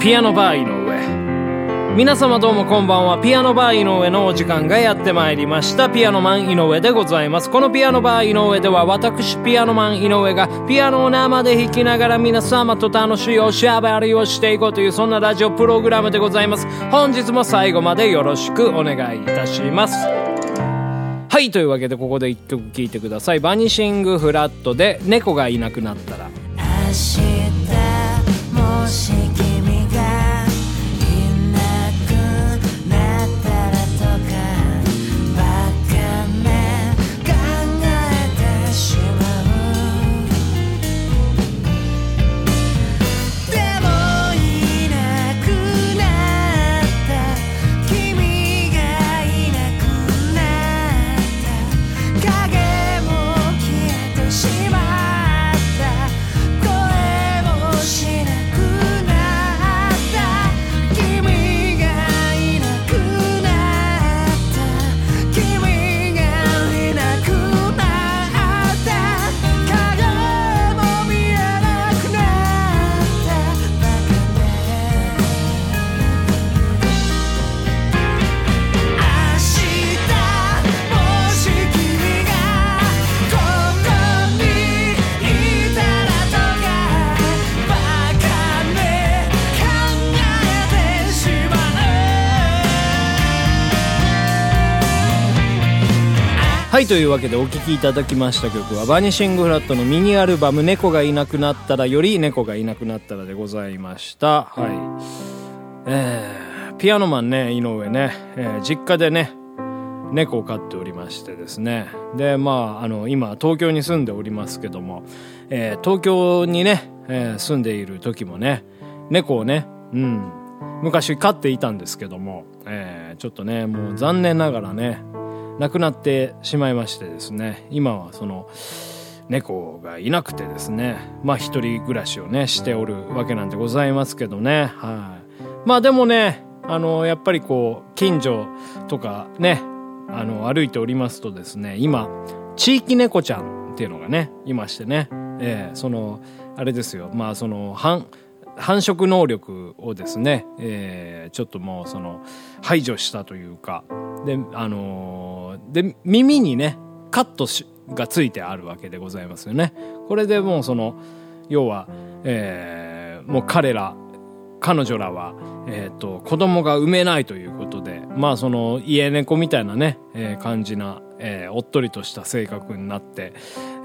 ピアノバー井上。皆様どうもこんばんは。ピアノバー井上のお時間がやってまいりました。ピアノマン井上でございます。このピアノバー井上では私ピアノマン井上がピアノを生で弾きながら皆様と楽しいおしゃべりをしていこうというそんなラジオプログラムでございます。本日も最後までよろしくお願いいたします。はいというわけでここで一曲聴いてください。バニシングフラットで猫がいなくなったら。はいというわけでお聴きいただきました曲はバニシングフラットのミニアルバム「猫がいなくなったら」より「猫がいなくなったら」でございました。はい。えー、ピアノマンね井上ね、えー実家でね猫を飼っておりましてですね。でまああの今東京に住んでおりますけども、えー東京にね、えー住んでいる時もね猫をねうん昔飼っていたんですけども、えーちょっとねもう残念ながらね亡くなってしまいましてですね今はその猫がいなくてですねまあ一人暮らしをねしておるわけなんでございますけどねはい。まあでもねあのやっぱりこう近所とかねあの歩いておりますとですね今地域猫ちゃんっていうのがねいましてねえーそのあれですよ。まあその繁繁殖能力をですね、えーちょっともうその排除したというかであのーで耳にねカットしがついてあるわけでございますよね。これでもうその要は、えーもう彼ら彼女らは、えー、と子供が産めないということでまあその家猫みたいなね、えー感じな、えーおっとりとした性格になって、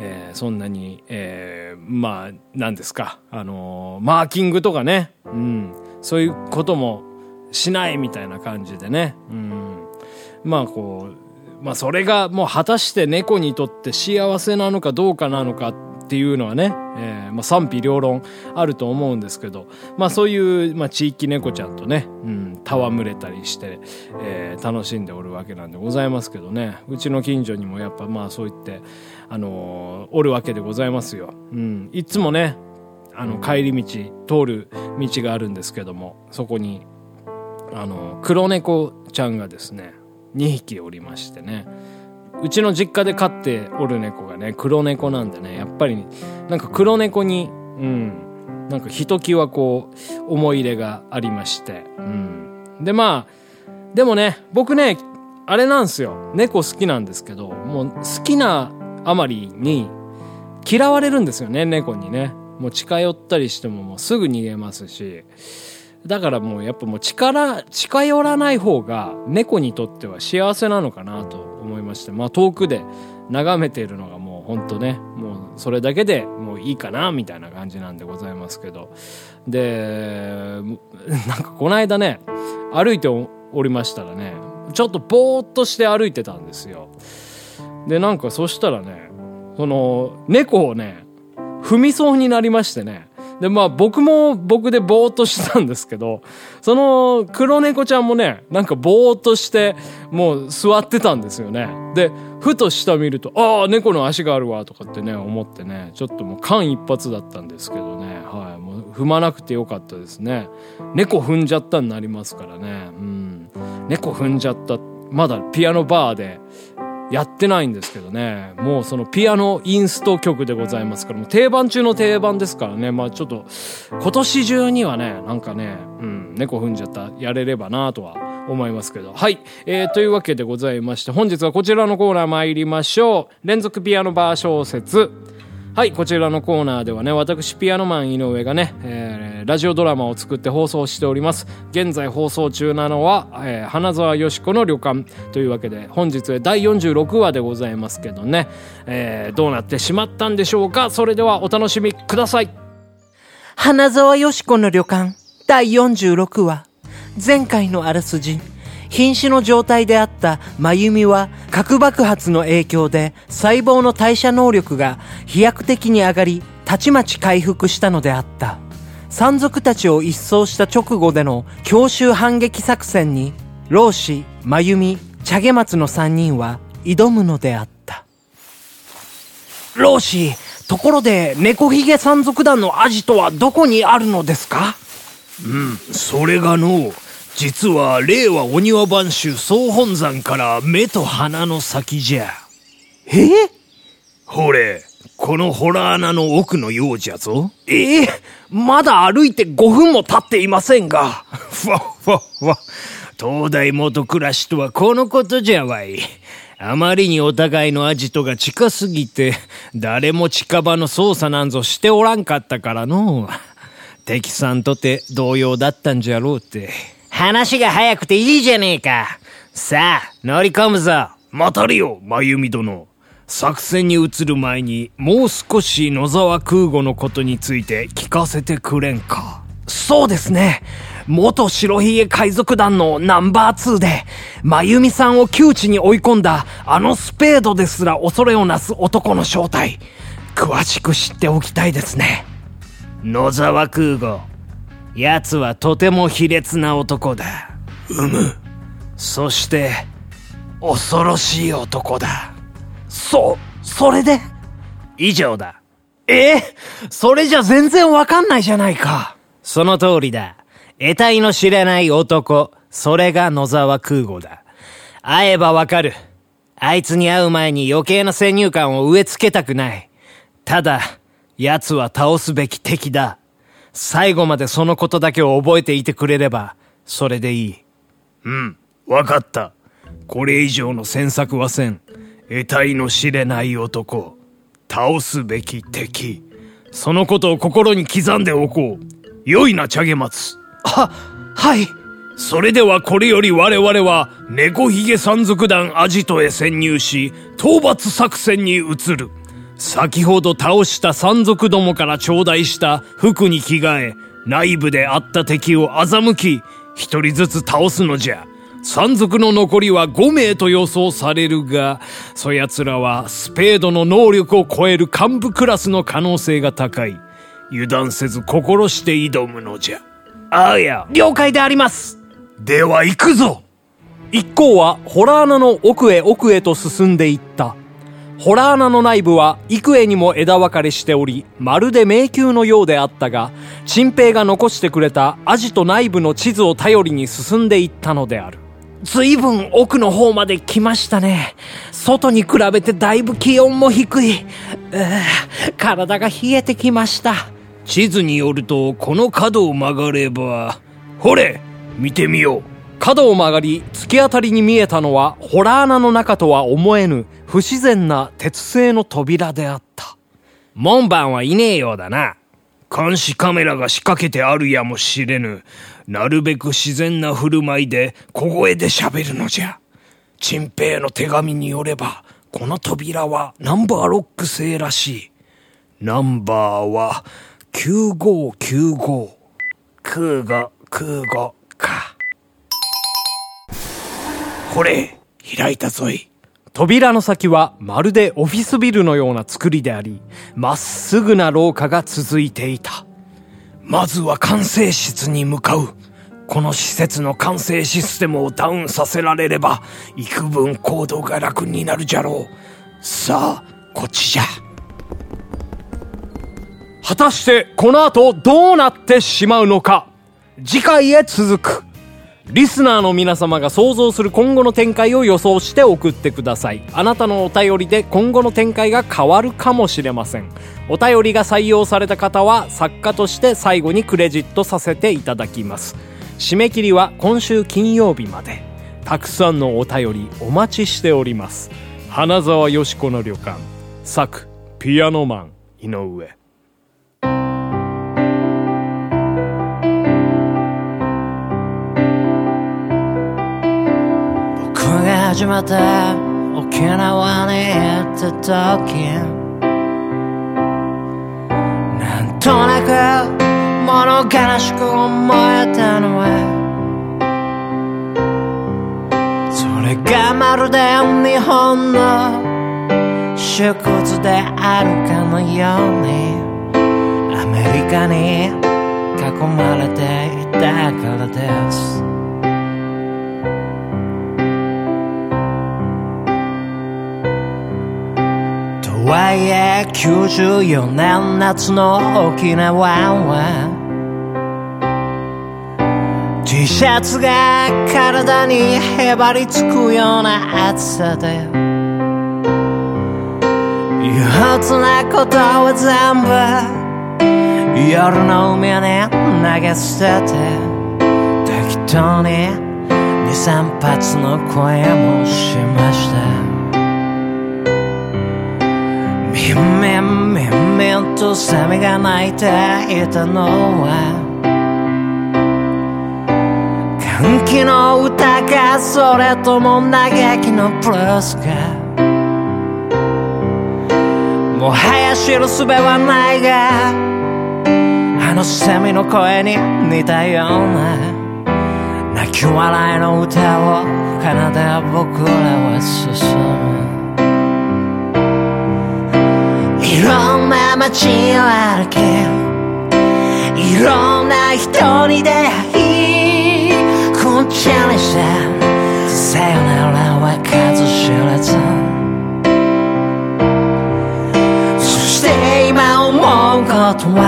えーそんなに、えーまあ何ですか、あのーマーキングとかね、うん、そういうこともしないみたいな感じでね、うん、まあこう、まあそれがもう果たして猫にとって幸せなのかどうかなのかっていうのはね、えまあ、賛否両論あると思うんですけど、まあそういう、まあ、地域猫ちゃんとね、うん、戯れたりして、えー楽しんでおるわけなんでございますけどね、うちの近所にもやっぱまあそう言って、あのーおるわけでございますよ。うん、いつもね、あの帰り道、通る道があるんですけども、そこに、あの、黒猫ちゃんがですね、2匹おりましてね、うちの実家で飼っておる猫がね、黒猫なんでね、やっぱり、なんか黒猫に、うん、なんかひときわこう、思い入れがありまして、うん。で、まあ、でもね、僕ね、あれなんですよ。猫好きなんですけど、もう好きなあまりに嫌われるんですよね、猫にね。もう近寄ったりしてももうすぐ逃げますし。だからもうやっぱもう力、近寄らない方が猫にとっては幸せなのかなと思いまして、まあ遠くで眺めているのがもうほんとね、もうそれだけでもういいかなみたいな感じなんでございますけど。で、なんかこの間ね、歩いておりましたらね、ちょっとぼーっとして歩いてたんですよ。で、なんかそしたらね、その猫をね、踏みそうになりましてね。で、まあ僕も僕でぼーっとしてたんですけど、その黒猫ちゃんもね、なんかぼーっとして、もう座ってたんですよね。で、ふと下見ると、ああ、猫の足があるわ、とかってね、思ってね、ちょっともう間一髪だったんですけどね、はい、もう踏まなくてよかったですね。猫踏んじゃったになりますからね、うん。猫踏んじゃった、まだピアノバーで、やってないんですけどね。もうそのピアノインスト曲でございますから、もう定番中の定番ですからね。まあちょっと、今年中にはね、なんかね、うん、猫踏んじゃった、やれればなとは思いますけど。はい。えー、というわけでございまして、本日はこちらのコーナー参りましょう。連続ピアノバー小説。はい、こちらのコーナーではね、私、ピアノマン井上がね、えーラジオドラマを作って放送しております。現在放送中なのは、えー花沢よし子の旅館というわけで、本日は第46話でございますけどね、えーどうなってしまったんでしょうか？それではお楽しみください。花沢よし子の旅館第46話前回のあらすじ瀕死の状態であった真由美は核爆発の影響で細胞の代謝能力が飛躍的に上がりたちまち回復したのであった。山賊たちを一掃した直後での強襲反撃作戦に老子真由美茶毛松の3人は挑むのであった。老子ところで猫ひげ山賊団のアジトはどこにあるのですか？うんそれがの実は令和お庭番衆総本山から目と鼻の先じゃ。え？えほれこのホラー穴の奥のようじゃぞ。え？えまだ歩いて5分も経っていませんが。ふ わふわふわ。東大元暮らしとはこのことじゃわい。あまりにお互いのアジトが近すぎて誰も近場の捜査なんぞしておらんかったからの。敵さんとて同様だったんじゃろうって話が早くていいじゃねえか。さあ、乗り込むぞ。待たれよ真由美殿作戦に移る前にもう少し野沢空吾のことについて聞かせてくれんかそうですね。元白ひげ海賊団のナンバー2で、真由美さんを窮地に追い込んだ、あのスペードですら恐れをなす男の正体、詳しく知っておきたいですね。野沢空吾奴はとても卑劣な男だ。うむ。そして恐ろしい男だ。そ、それで？以上だ。え？えそれじゃ全然わかんないじゃないか。その通りだ。得体の知れない男。それが野沢空吾だ。会えばわかる。あいつに会う前に余計な先入観を植え付けたくない。ただ奴は倒すべき敵だ最後までそのことだけを覚えていてくれればそれでいい。うんわかった。これ以上の詮索はせん。得体の知れない男。倒すべき敵。そのことを心に刻んでおこう。良いな茶毛松は、はい。それではこれより我々は猫ひげ山賊団アジトへ潜入し討伐作戦に移る先ほど倒した山賊どもから頂戴した服に着替え内部であった敵を欺き一人ずつ倒すのじゃ。山賊の残りは5名と予想されるがそやつらはスペードの能力を超える幹部クラスの可能性が高い。油断せず心して挑むのじゃ。あや。了解であります。では行くぞ。一行はホラー穴の奥へ奥へと進んでいった。ホラー穴の内部は幾重にも枝分かれしており、まるで迷宮のようであったが、陳平が残してくれたアジト内部の地図を頼りに進んでいったのである。ずいぶん奥の方まで来ましたね。外に比べてだいぶ気温も低い。体が冷えてきました。地図によるとこの角を曲がればほれ見てみよう角を曲がり、突き当たりに見えたのは、ホラー穴の中とは思えぬ、不自然な鉄製の扉であった。門番はいねえようだな。監視カメラが仕掛けてあるやもしれぬ。なるべく自然な振る舞いで小声で喋るのじゃ。陳平の手紙によればこの扉はナンバーロック製らしい。ナンバーは9595空語空語か。これ開いたぞい。扉の先はまるでオフィスビルのような作りであり、まっすぐな廊下が続いていた。まずは管制室に向かう。この施設の管制システムをダウンさせられれば、幾分行動が楽になるじゃろう。さあ、こっちじゃ。果たしてこの後どうなってしまうのか次回へ続く。リスナーの皆様が想像する今後の展開を予想して送ってください。あなたのお便りで今後の展開が変わるかもしれません。お便りが採用された方は作家として最後にクレジットさせていただきます。締め切りは今週金曜日まで。たくさんのお便りお待ちしております。花沢よしこの旅館。作、ピアノマン、井上。僕が始まった沖縄に行った時なんとなく物悲しく思えたのはそれがまるで日本の縮骨であるかのようにアメリカに囲まれていたからです。1994年夏の沖縄は T シャツが体にへばりつくような暑さで憂鬱なことは全部夜の海に投げ捨てて適当に23発の声もしました。みんみんみんとセミが鳴いていたのは。歓喜の歌かそれとも嘆きのブルースか。もはや知る術はないがあのセミの声に似たような。泣き笑いの歌を奏で僕らは進む。いろんな街を歩きいろんな人に出会いこんちにしたさよならは数知れず。そして今思うことは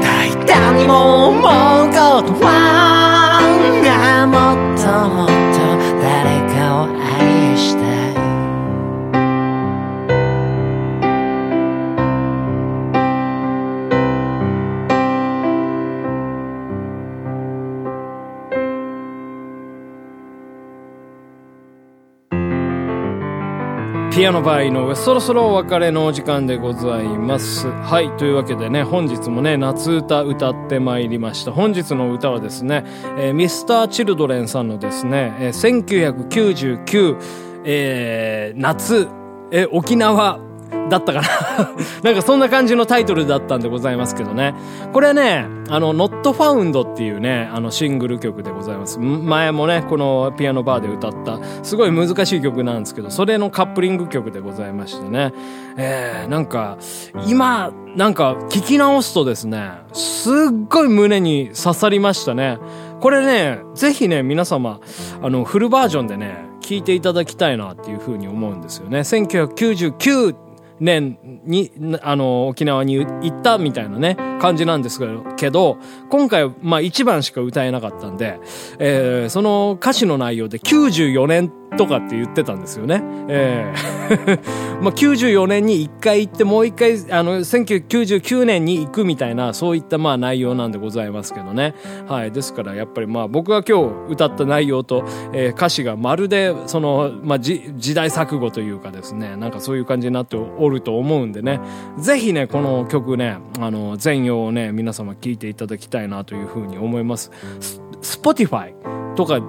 大胆にも思うことはピアノバー井上そろそろお別れのお時間でございますはいというわけでね本日もね夏歌歌ってまいりました。本日の歌はですね、えー、ミスターチルドレンさんのですね、えー、1999、えー、夏え沖縄だったかな なんかそんな感じのタイトルだったんでございますけどね。これね、あの、Not Found っていうね、あのシングル曲でございます。前もね、このピアノバーで歌った、すごい難しい曲なんですけど、それのカップリング曲でございましてね。えー、なんか、今、なんか聞き直すとですね、すっごい胸に刺さりましたね。これね、ぜひね、皆様、あの、フルバージョンでね、聞いていただきたいなっていうふうに思うんですよね。1999年に、あの、沖縄に行ったみたいなね、感じなんですけど、今回、まあ1番しか歌えなかったんで、えー、その歌詞の内容で94年とかって言ってたんですよね。えー まあ94年に1回行ってもう1回、あの、1999年に行くみたいな、そういったまあ内容なんでございますけどね。はい。ですからやっぱりまあ僕が今日歌った内容と、えー歌詞がまるで、その、まあじ時代錯誤というかですね、なんかそういう感じになっておると思うんでね、ぜひね、この曲ね、あの、全容をね、皆様聴いていただきたいなというふうに思います。Spotify とか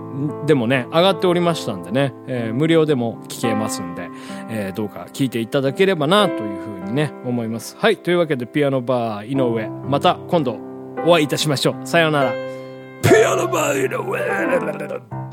でもね、上がっておりましたんでね、えー無料でも聞けますんで、えーどうか聞いていただければなというふうにね、思います。はい、というわけでピアノバー井上、また今度お会いいたしましょう。さようなら。ピアノバー井上